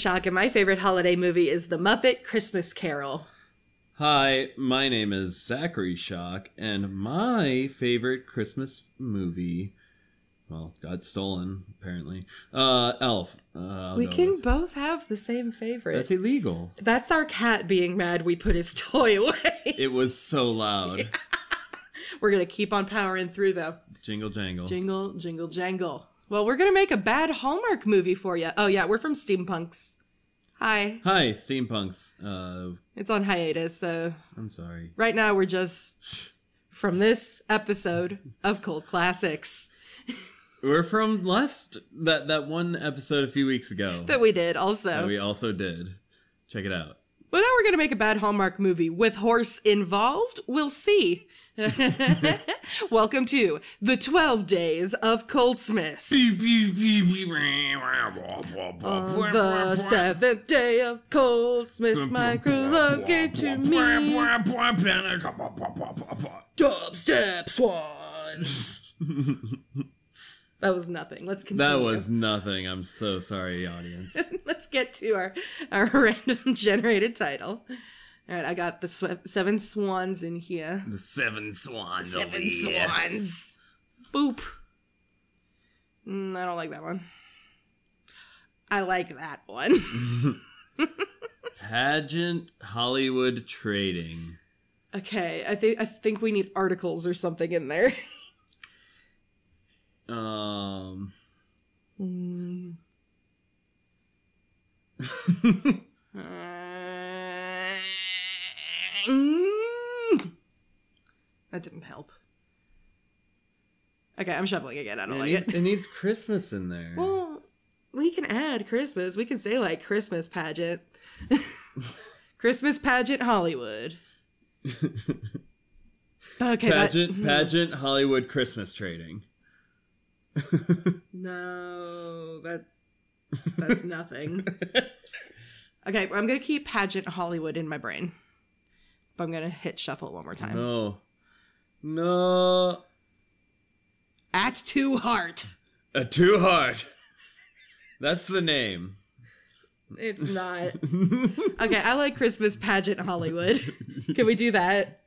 Shock, and my favorite holiday movie is The Muppet Christmas Carol. Hi, my name is Zachary Shock, and my favorite Christmas movie, well, got stolen apparently. Uh, Elf. Uh, we can with- both have the same favorite. That's illegal. That's our cat being mad we put his toy away. It was so loud. We're gonna keep on powering through though. Jingle jangle. Jingle, jingle, jangle. Well, we're gonna make a bad Hallmark movie for you. Oh yeah, we're from Steampunks. Hi. Hi, steampunks. Uh, It's on hiatus, so I'm sorry. right now we're just from this episode of Cult Classics We're from last that that one episode a few weeks ago that we did that also. we also did. Check it out. But now we're gonna make a bad Hallmark movie with horse involved. We'll see. Welcome to the 12 Days of Coltsmas. On the seventh day of Coltsmas, my crew gave to me dubstep swans. that was nothing. Let's continue. That was nothing. I'm so sorry, audience. Let's get to our our random generated title. All right, I got the sw- seven swans in here. the seven swans. Seven swans. Boop. Mm, I don't like that one. I like that one. Pageant Hollywood trading. okay, I think I think we need articles or something in there. Um. Mm. Mm. That didn't help. Okay, I'm shuffling again. I don't it, like needs, it. it needs Christmas in there. Well, we can add Christmas. We can say like Christmas pageant. Christmas pageant Hollywood. Okay, that- pageant, hmm. pageant Hollywood Christmas trading. No, that that's nothing. Okay, I'm gonna keep pageant Hollywood in my brain, but I'm gonna hit shuffle one more time. No. No. At two heart. A two heart. That's the name. It's not. Okay, I like Christmas pageant Hollywood. Can we do that?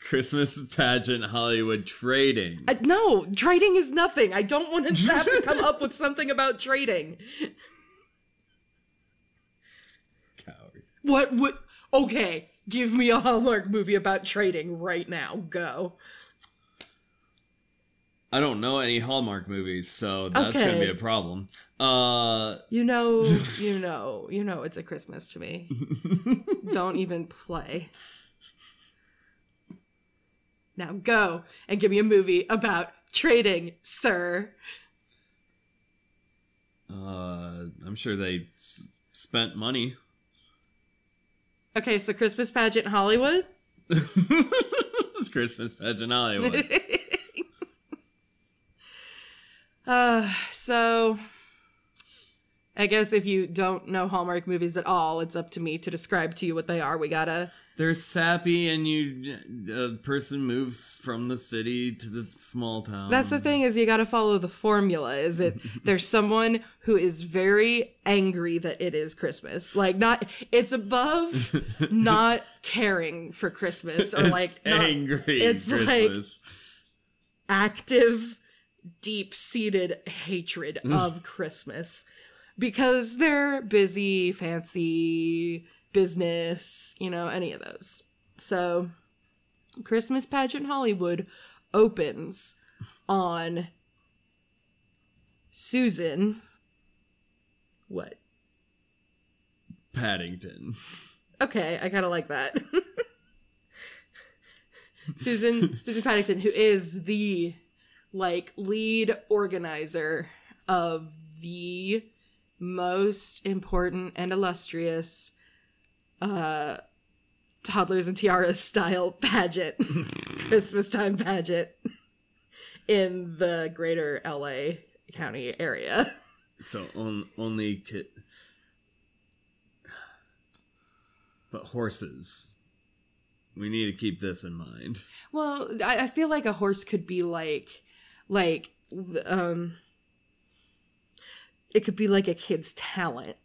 Christmas pageant Hollywood trading. Uh, no, trading is nothing. I don't want to have to come up with something about trading. Coward. What would? Okay, give me a Hallmark movie about trading right now. Go. I don't know any Hallmark movies, so that's gonna be a problem. Uh, You know, you know, you know. It's a Christmas to me. don't even play. Now go and give me a movie about trading, sir. uh, I'm sure they s- spent money. Okay, so Christmas pageant Hollywood. Christmas pageant Hollywood. uh, so I guess if you don't know Hallmark movies at all, it's up to me to describe to you what they are. We gotta They're sappy, and you uh, a person moves from the city to the small town. That's the thing is you got to follow the formula. Is it there's someone who is very angry that it is Christmas. Like not it's above not caring for Christmas or It's like not angry. it's like- active deep-seated hatred of Christmas because they're busy, fancy, business, you know, any of those. So Christmas pageant Hollywood opens on Susan. What? Paddington. Okay, I kind of like that. Susan Susan Paddington, who is the like lead organizer of the most important and illustrious uh toddlers and tiaras style pageant christmas time pageant in the greater la county area So on, only. But horses. We need to keep this in mind. Well, I, I feel like a horse could be like, like, um, it could be like a kid's talent.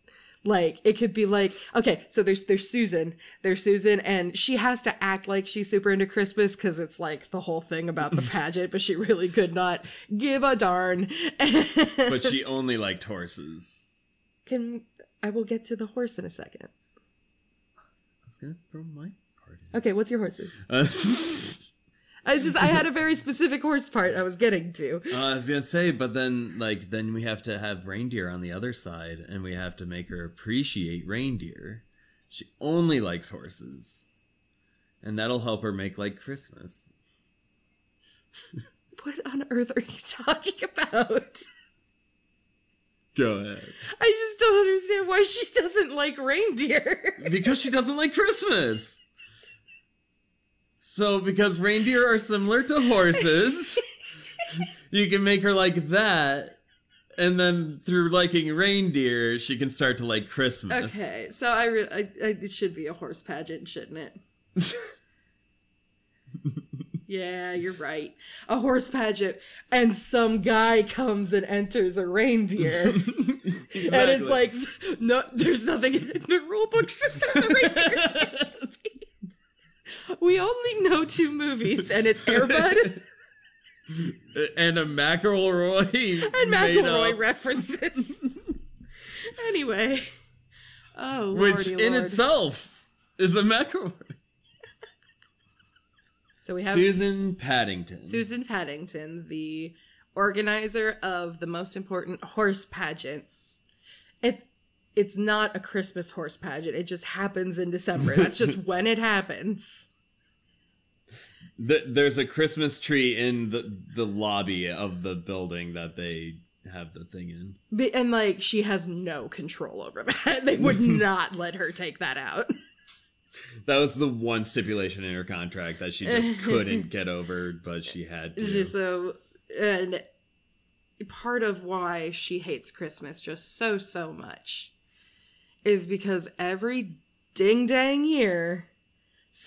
Like it could be like okay, so there's there's Susan, there's Susan, and she has to act like she's super into Christmas because it's like the whole thing about the pageant, but she really could not give a darn. But she only liked horses. can I will get to the horse in a second. I was gonna throw my part Okay, what's your horses? Uh, I just I had a very specific horse part I was getting to. Uh, I was gonna say, but then like then we have to have reindeer on the other side, and we have to make her appreciate reindeer. She only likes horses, and that'll help her make like Christmas. What on earth are you talking about? Go ahead. I just don't understand why she doesn't like reindeer. Because she doesn't like Christmas. So because reindeer are similar to horses, you can make her like that. And then through liking reindeer, she can start to like Christmas. Okay, so I, re- I, I it should be a horse pageant, shouldn't it? yeah, you're right. A horse pageant, and some guy comes and enters a reindeer, and it's like, no, there's nothing in the rule books that says a reindeer. We only know two movies, and it's Airbud and a McElroy and McElroy references. anyway, oh, which lordy in lord. itself is a McElroy. so we have Susan Paddington. Susan Paddington, the organizer of the most important horse pageant. It it's not a Christmas horse pageant. It just happens in December. That's just when it happens. Th- there's a Christmas tree in the the lobby of the building that they have the thing in. Be- And like she has no control over that. They would not let her take that out. That was the one stipulation in her contract that she just couldn't get over, but she had to. so and part of why she hates Christmas just so so much is because every ding dang year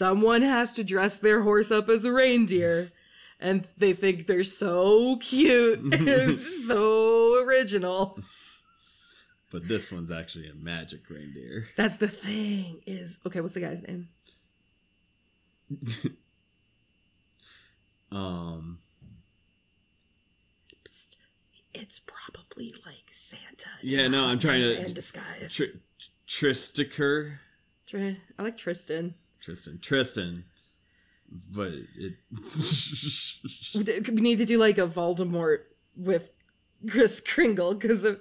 someone has to dress their horse up as a reindeer and they think they're so cute and so original. But this one's actually a magic reindeer. That's the thing is okay, what's the guy's name? Um, Psst. It's probably like Santa. Yeah, no, I'm trying to- in disguise. Tr- Tristiker, Tr- I like Tristan. Tristan, Tristan, but it. We need to do like a Voldemort with Kris Kringle because of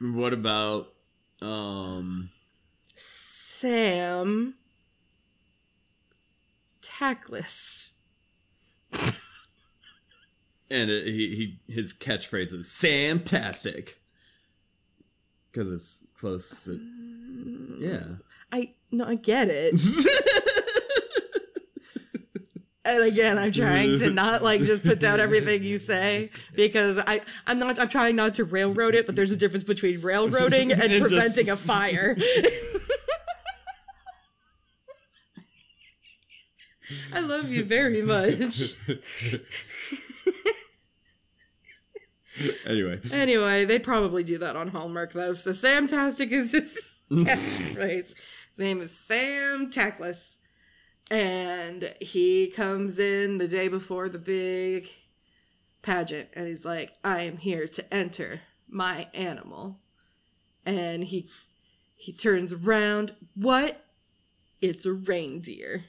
what about um? Sam Tackless. And it, he he his catchphrase is "Sam Tastic," because it's close. To, yeah. I no, I get it. And again, I'm trying to not like just put down everything you say because I I'm not I'm trying not to railroad it, but there's a difference between railroading and And just- preventing a fire. I love you very much. anyway, Anyway, they'd probably do that on Hallmark though. So Sam Tastic is his catchphrase. His name is Sam Tackless. And he comes in the day before the big pageant and he's like, I am here to enter my animal. And he he turns around. What? It's a reindeer.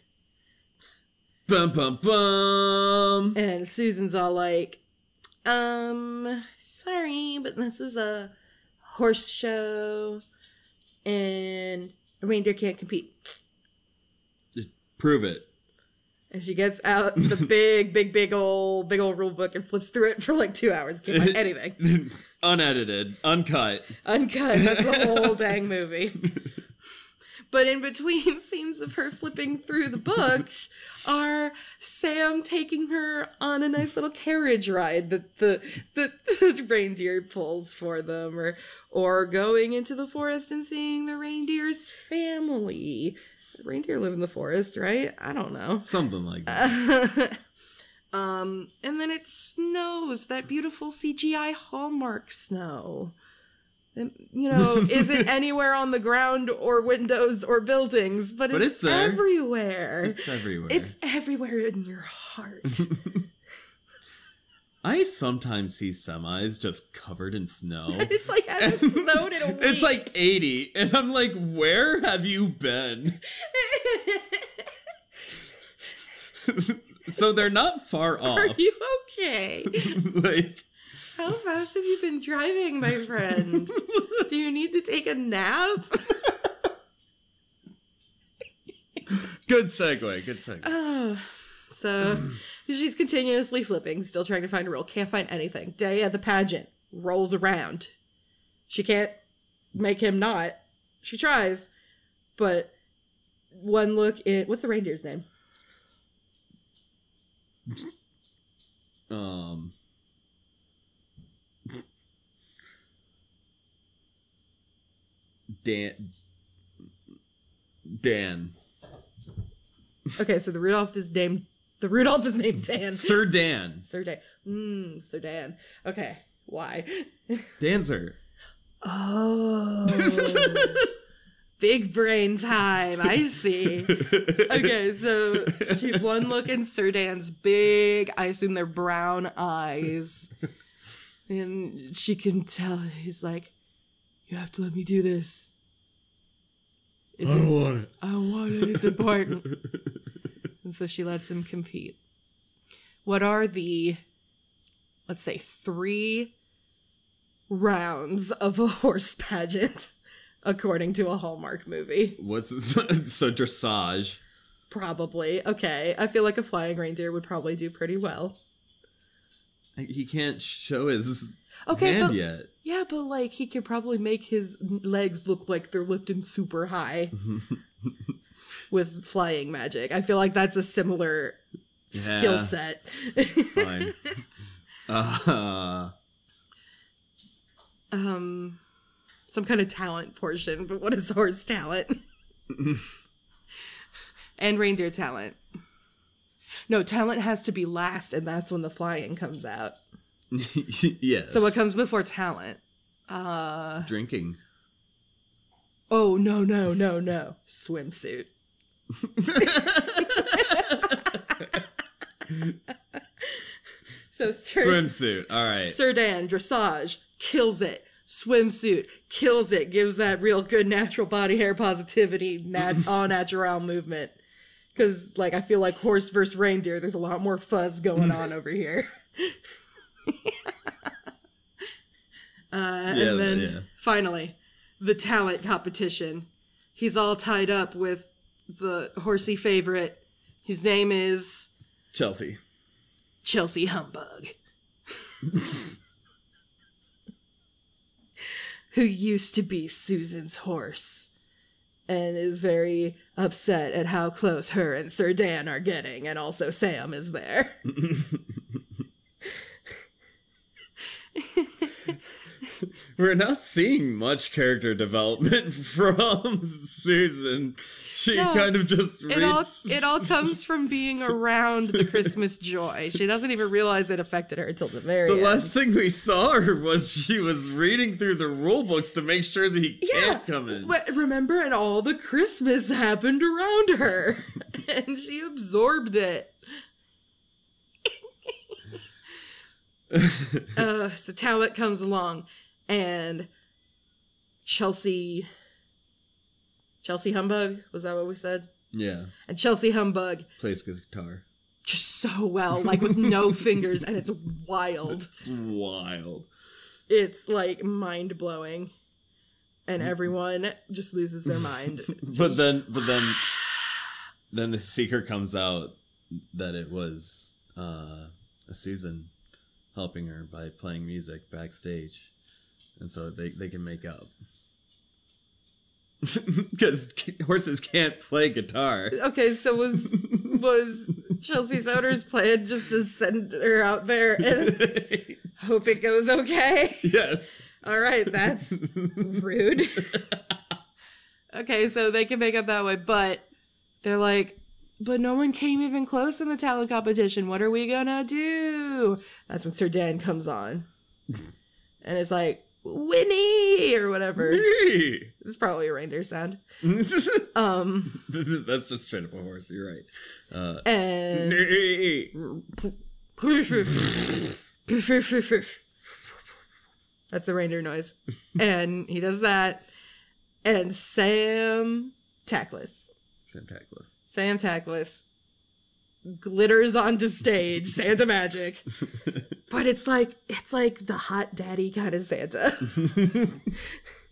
bum bum bum. And Susan's all like, um, sorry, but this is a horse show and reindeer can't compete. Prove it. And she gets out the big, big, big old, big old rule book and flips through it for like two hours. Can't find anything. Unedited, uncut. Uncut. That's the whole dang movie. But in between scenes of her flipping through the book are Sam taking her on a nice little carriage ride that the, the, the reindeer pulls for them, or or going into the forest and seeing the reindeer's family. Reindeer live in the forest, right? I don't know. Something like that. um, and then it snows that beautiful CGI Hallmark snow. Um, You know, is it anywhere on the ground or windows or buildings? But, But it's, it's everywhere. It's everywhere. It's everywhere in your heart. I sometimes see semis just covered in snow. it's like hasn't snowed in a week. It's like 80, and I'm like, where have you been? so they're not far off. Are you okay? like, How fast have you been driving, my friend? Do you need to take a nap? good segue, good segue. Oh. So she's continuously flipping, still trying to find a role. Can't find anything. Day at the pageant rolls around. She can't make him not. She tries, but one look in what's the reindeer's name? Um. Dan. Dan. Okay, so the Rudolph is named the Rudolph is named Dan. Sir Dan. Sir Dan. Mmm, Sir Dan. Okay, why? Dancer. Oh. Big brain time. I see. Okay, so she one look in Sir Dan's big, I assume they're brown eyes. And she can tell he's like, You have to let me do this. It's I want it. I want it. It's important. and so she lets him compete. What are the, let's say, three rounds of a horse pageant, according to a Hallmark movie? What's so dressage? Probably. Okay. I feel like a flying reindeer would probably do pretty well. He can't show his Okay, hand but yet. yeah, but like he could probably make his legs look like they're lifting super high with flying magic. I feel like that's a similar skill set. Fine. Uh, um some kind of talent portion, but what is horse talent? and reindeer talent. No, talent has to be last, and that's when the flying comes out. yes. So what comes before talent? Uh Drinking. oh no no no no swimsuit. So Sir, Swimsuit. All right. Sir Dan dressage kills it. Swimsuit kills it. Gives that real good natural body hair positivity, nat- all natural movement. Because like I feel like horse versus reindeer, there's a lot more fuzz going on over here. uh, Yeah, and then yeah. finally, the talent competition. He's all tied up with the horsey favorite, whose name is Chelsea. Chelsea Humbug. Who used to be Susan's horse and is very upset at how close her and Sir Dan are getting, and also Sam is there. We're not seeing much character development from Susan. She No, kind of just It all reads. it all comes from being around the Christmas joy. She doesn't even realize it affected her until the very The end. last thing we saw her was she was reading through the rule books to make sure that he yeah, can't come in. but remember, and all the Christmas happened around her, and she absorbed it. uh, so Talbot comes along, and Chelsea, Chelsea Humbug was that what we said? yeah, And Chelsea Humbug plays guitar. just so well, like with no fingers, and it's wild. It's wild. It's like mind blowing, and everyone just loses their mind. But then, but then, then the secret comes out that it was uh, a Susan helping her by playing music backstage, and so they they can make up. Because horses can't play guitar. Okay, so was was Chelsea Soder's plan just to send her out there and hope it goes okay? yes. All right, that's rude. okay, so they can make up that way, but they're like, but no one came even close in the talent competition. What are we gonna do? That's when Sir Dan comes on. And it's like, Winnie or whatever. It's probably a reindeer sound. Um, That's just straight up a horse. You're right. Uh, and that's a reindeer noise, and he does that. And Sam Tackless, Samtackless. Sam Tackless, glitters onto stage, Santa magic. But it's like it's like the hot daddy kind of Santa.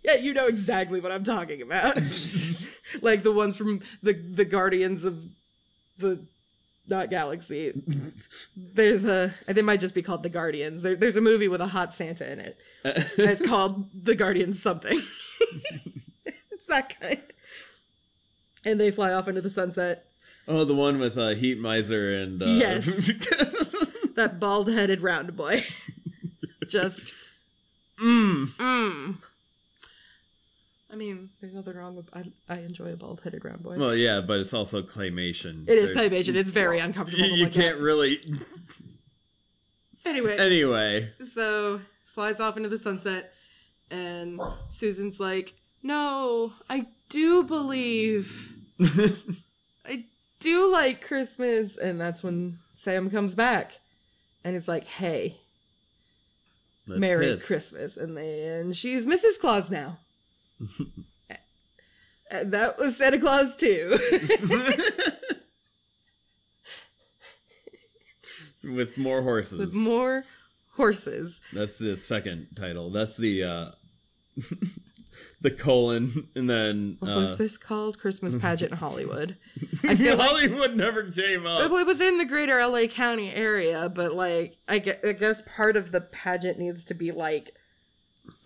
yeah, you know exactly what I'm talking about. like the ones from the the Guardians of the not galaxy. There's a they might just be called the Guardians. There, there's a movie with a hot Santa in it. It's called The Guardians something. it's that kind. And they fly off into the sunset. oh, the one with uh, Heat Miser and uh, Yes. That bald-headed round boy. just mm. Mm. I mean, there's nothing wrong with. I, I enjoy a bald-headed round boy. Well, yeah, but it's also claymation. it is There's- claymation. It's very uncomfortable. You, to you look can't at. really. Anyway, Anyway, so flies off into the sunset, and Susan's like, "No, I do believe. I do like Christmas." And that's when Sam comes back, and it's like, "Hey, Let's Merry piss. Christmas," and they and she's Mrs. Claus now. That was Santa Claus too. With more horses. with more horses. That's the second title. That's the uh the colon and then What uh was this called? Christmas pageant in Hollywood. I feel like Hollywood never came up. it was in the greater LA County area, but like I guess, I guess part of the pageant needs to be like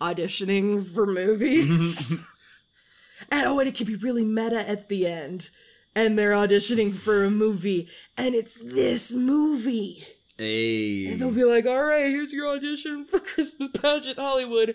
auditioning for movies. and oh, and it can be really meta at the end. And they're auditioning for a movie, and it's this movie. Hey. And they'll be like, all right, here's your audition for Christmas pageant Hollywood.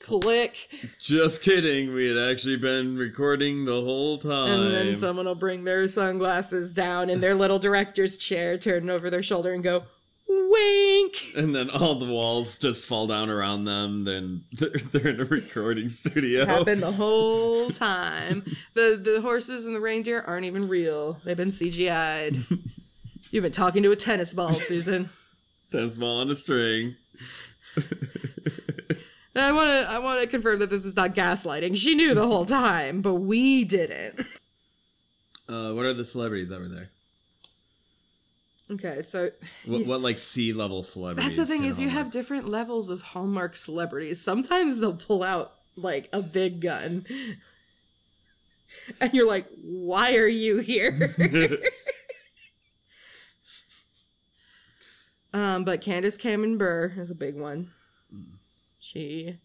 Click. Just kidding. We had actually been recording the whole time. And then someone will bring their sunglasses down in their little director's chair, turn over their shoulder, and go, wink. And then all the walls just fall down around them. Then they're, they're in a recording studio. Happened the whole time. The the horses and the reindeer aren't even real. They've been CGI'd. You've been talking to a tennis ball, Susan. Tennis ball on a string. And I want to I want to confirm that this is not gaslighting. She knew the whole time, but we didn't. Uh, what are the celebrities over there? Okay, so What, what like C level celebrities? That's the thing can is you have different levels of Hallmark celebrities. Sometimes they'll pull out like a big gun. And you're like, why are you here? um, but Candace Cameron Bure is a big one. She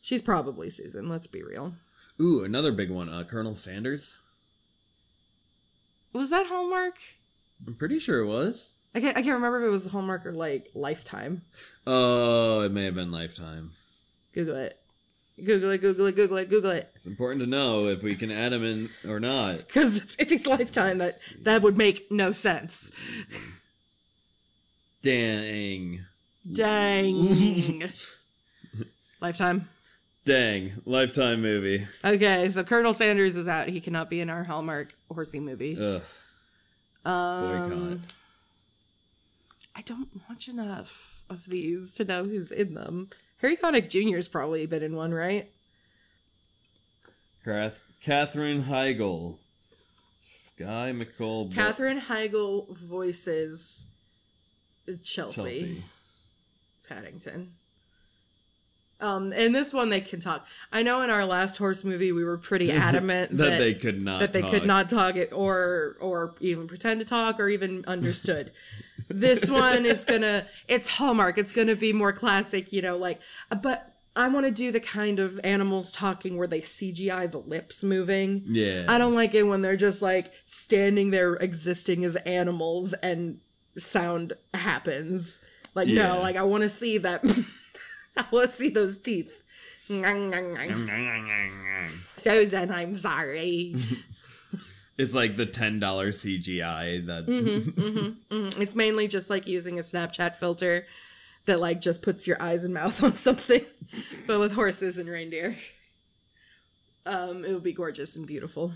She's probably Susan, let's be real. Ooh, another big one. Uh, Colonel Sanders. Was that Hallmark? I'm pretty sure it was. I can't I can't remember if it was Hallmark or like Lifetime. Oh, it may have been Lifetime. Google it. Google it, Google it, Google it, Google it. It's important to know if we can add him in or not. Because if it's lifetime, that that would make no sense. Dang. Dang. lifetime. Dang. Lifetime movie. Okay, so Colonel Sanders is out. He cannot be in our Hallmark horsey movie. Ugh. Um, boycott. I don't watch enough of these to know who's in them. Harry Connick Jr.'s probably been in one, right? Kath- Katherine Heigl. Sky McCall. Katherine Heigl voices Chelsea, Chelsea. Paddington. Um, in this one they can talk. I know in our last horse movie we were pretty adamant that, that, they could not. that they could talk. not talk it or or even pretend to talk or even understood. this one is gonna it's Hallmark. It's gonna be more classic, you know, like but I want to do the kind of animals talking where they CGI the lips moving. Yeah. I don't like it when they're just like standing there existing as animals and sound happens. Like Yeah. no, like I want to see that. I want to see those teeth. Susan, I'm sorry. It's like the ten dollar CGI that. hmm hmm hmm It's mainly just like using a Snapchat filter that like just puts your eyes and mouth on something, but with horses and reindeer. Um, it would be gorgeous and beautiful.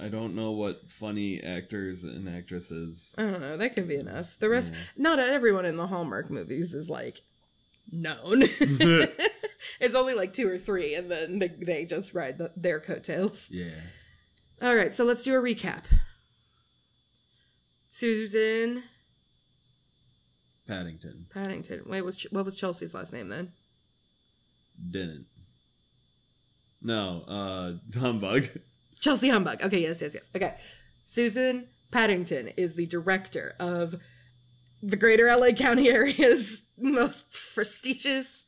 I don't know what funny actors and actresses. I don't know. That could be enough. The rest, Yeah. not everyone in the Hallmark movies is like known. it's only like two or three, and then they, they just ride the, their coattails. Yeah. All right, so let's do a recap. Susan Paddington Paddington. Wait, was what was Chelsea's last name then? didn't. No, uh, humbug. Chelsea Humbug. Okay, yes, yes, yes. Okay. Susan Paddington is the director of the greater LA County area's most prestigious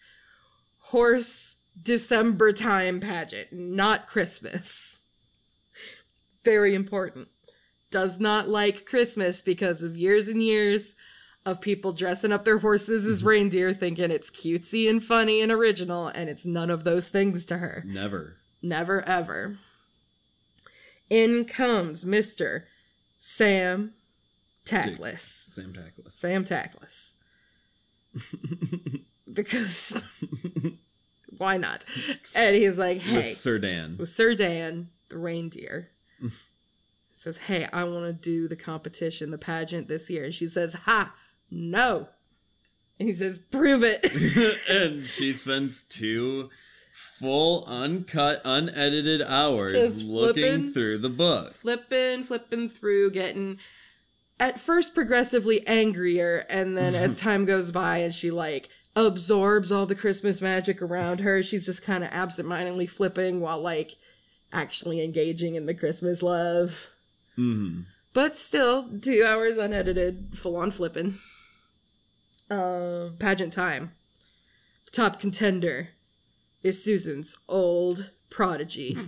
horse December time pageant, not Christmas. Very important. Does not like Christmas because of years and years of people dressing up their horses as mm-hmm. reindeer thinking it's cutesy and funny and original, and it's none of those things to her. Never. Never ever. In comes Mr. Sam Tackless. Sam tackless. Sam Tackless. Because why not? And he's like, hey, With Sir Dan. with Sir Dan, the reindeer. says, hey, I want to do the competition, the pageant this year. And she says, ha, no. And he says, prove it. and she spends two full, uncut, unedited hours Just looking flipping. through the book. flipping, flipping through, getting at first progressively angrier, and then as time goes by and she like absorbs all the Christmas magic around her, she's just kind of absentmindedly flipping while like actually engaging in the Christmas love. hmm But still, two hours unedited, full on flipping. Uh, pageant time. Top contender is Susan's old prodigy,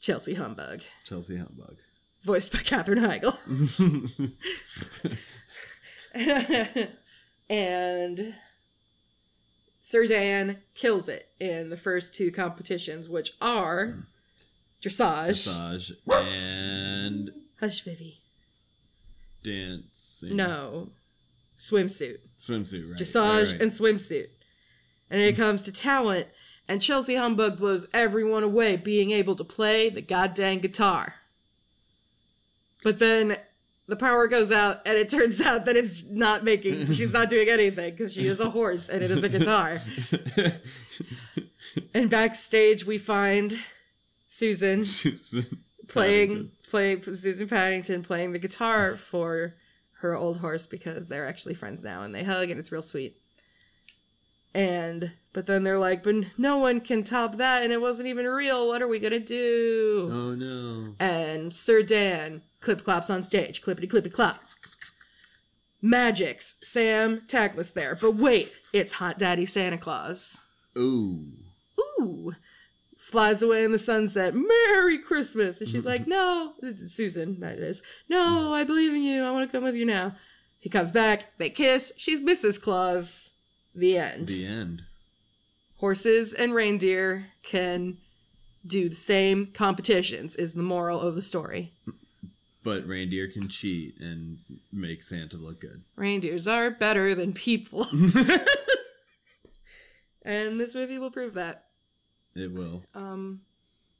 Chelsea Humbug, Chelsea Humbug. voiced by Katherine Heigl. and Dan kills it in the first two competitions, which are dressage. Massage and Hush, Vivi. dancing. No, swimsuit. Swimsuit, right. dressage right, right. and swimsuit. And it comes to talent, and Chelsea Humbug blows everyone away being able to play the goddamn guitar. But then the power goes out, and it turns out that it's not making, she's not doing anything because she is a horse and it is a guitar. And backstage, we find Susan playing, Paddington. playing Susan Paddington playing the guitar for her old horse because they're actually friends now and they hug and it's real sweet. And but then they're like, but no one can top that and it wasn't even real. What are we gonna do? Oh no. And Sir Dan clip claps on stage, clippity clippity clap. Magics, Sam Tackless there. But wait, it's Hot Daddy Santa Claus. Ooh. Ooh. Flies away in the sunset. Merry Christmas. And she's like, No, it's Susan, that is. No, I believe in you. I want to come with you now. He comes back. They kiss. She's Mrs. Claus. The end. The end. Horses and reindeer can do the same competitions, is the moral of the story. But reindeer can cheat and make Santa look good. Reindeers are better than people. and this movie will prove that. It will. Um,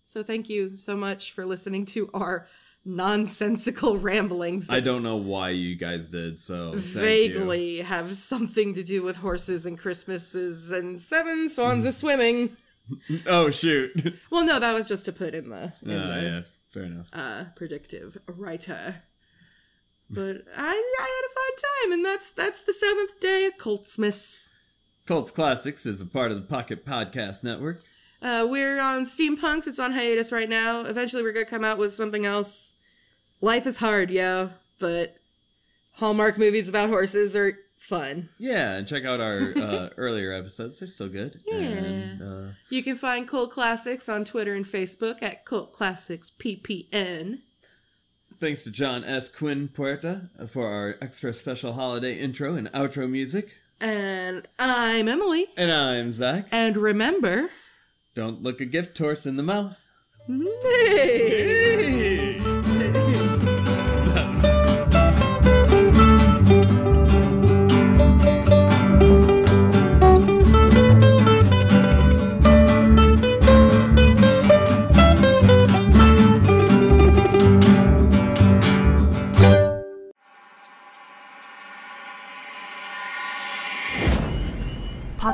so thank you so much for listening to our nonsensical ramblings I don't know why you guys did so. vaguely have something to do with horses and Christmases and seven swans a swimming. Oh shoot. Well, no, that was just to put in the, in the yeah, fair enough. uh, predictive writer. But I, I had a fun time, and that's that's the seventh day of Coltsmas. Cults Classics is a part of the Pocket Podcast Network. Uh, we're on Steampunks. It's on hiatus right now. Eventually, we're gonna come out with something else. Life is hard, yo, but Hallmark movies about horses are fun. Yeah, and check out our uh, earlier episodes. They're still good. Yeah. And, uh, You can find Cult Classics on Twitter and Facebook at Cult Classics PPN. thanks to John S. Quinn Puerta for our extra special holiday intro and outro music. And I'm Emily. And I'm Zach. And remember, Don't look a gift horse in the mouth. Hey.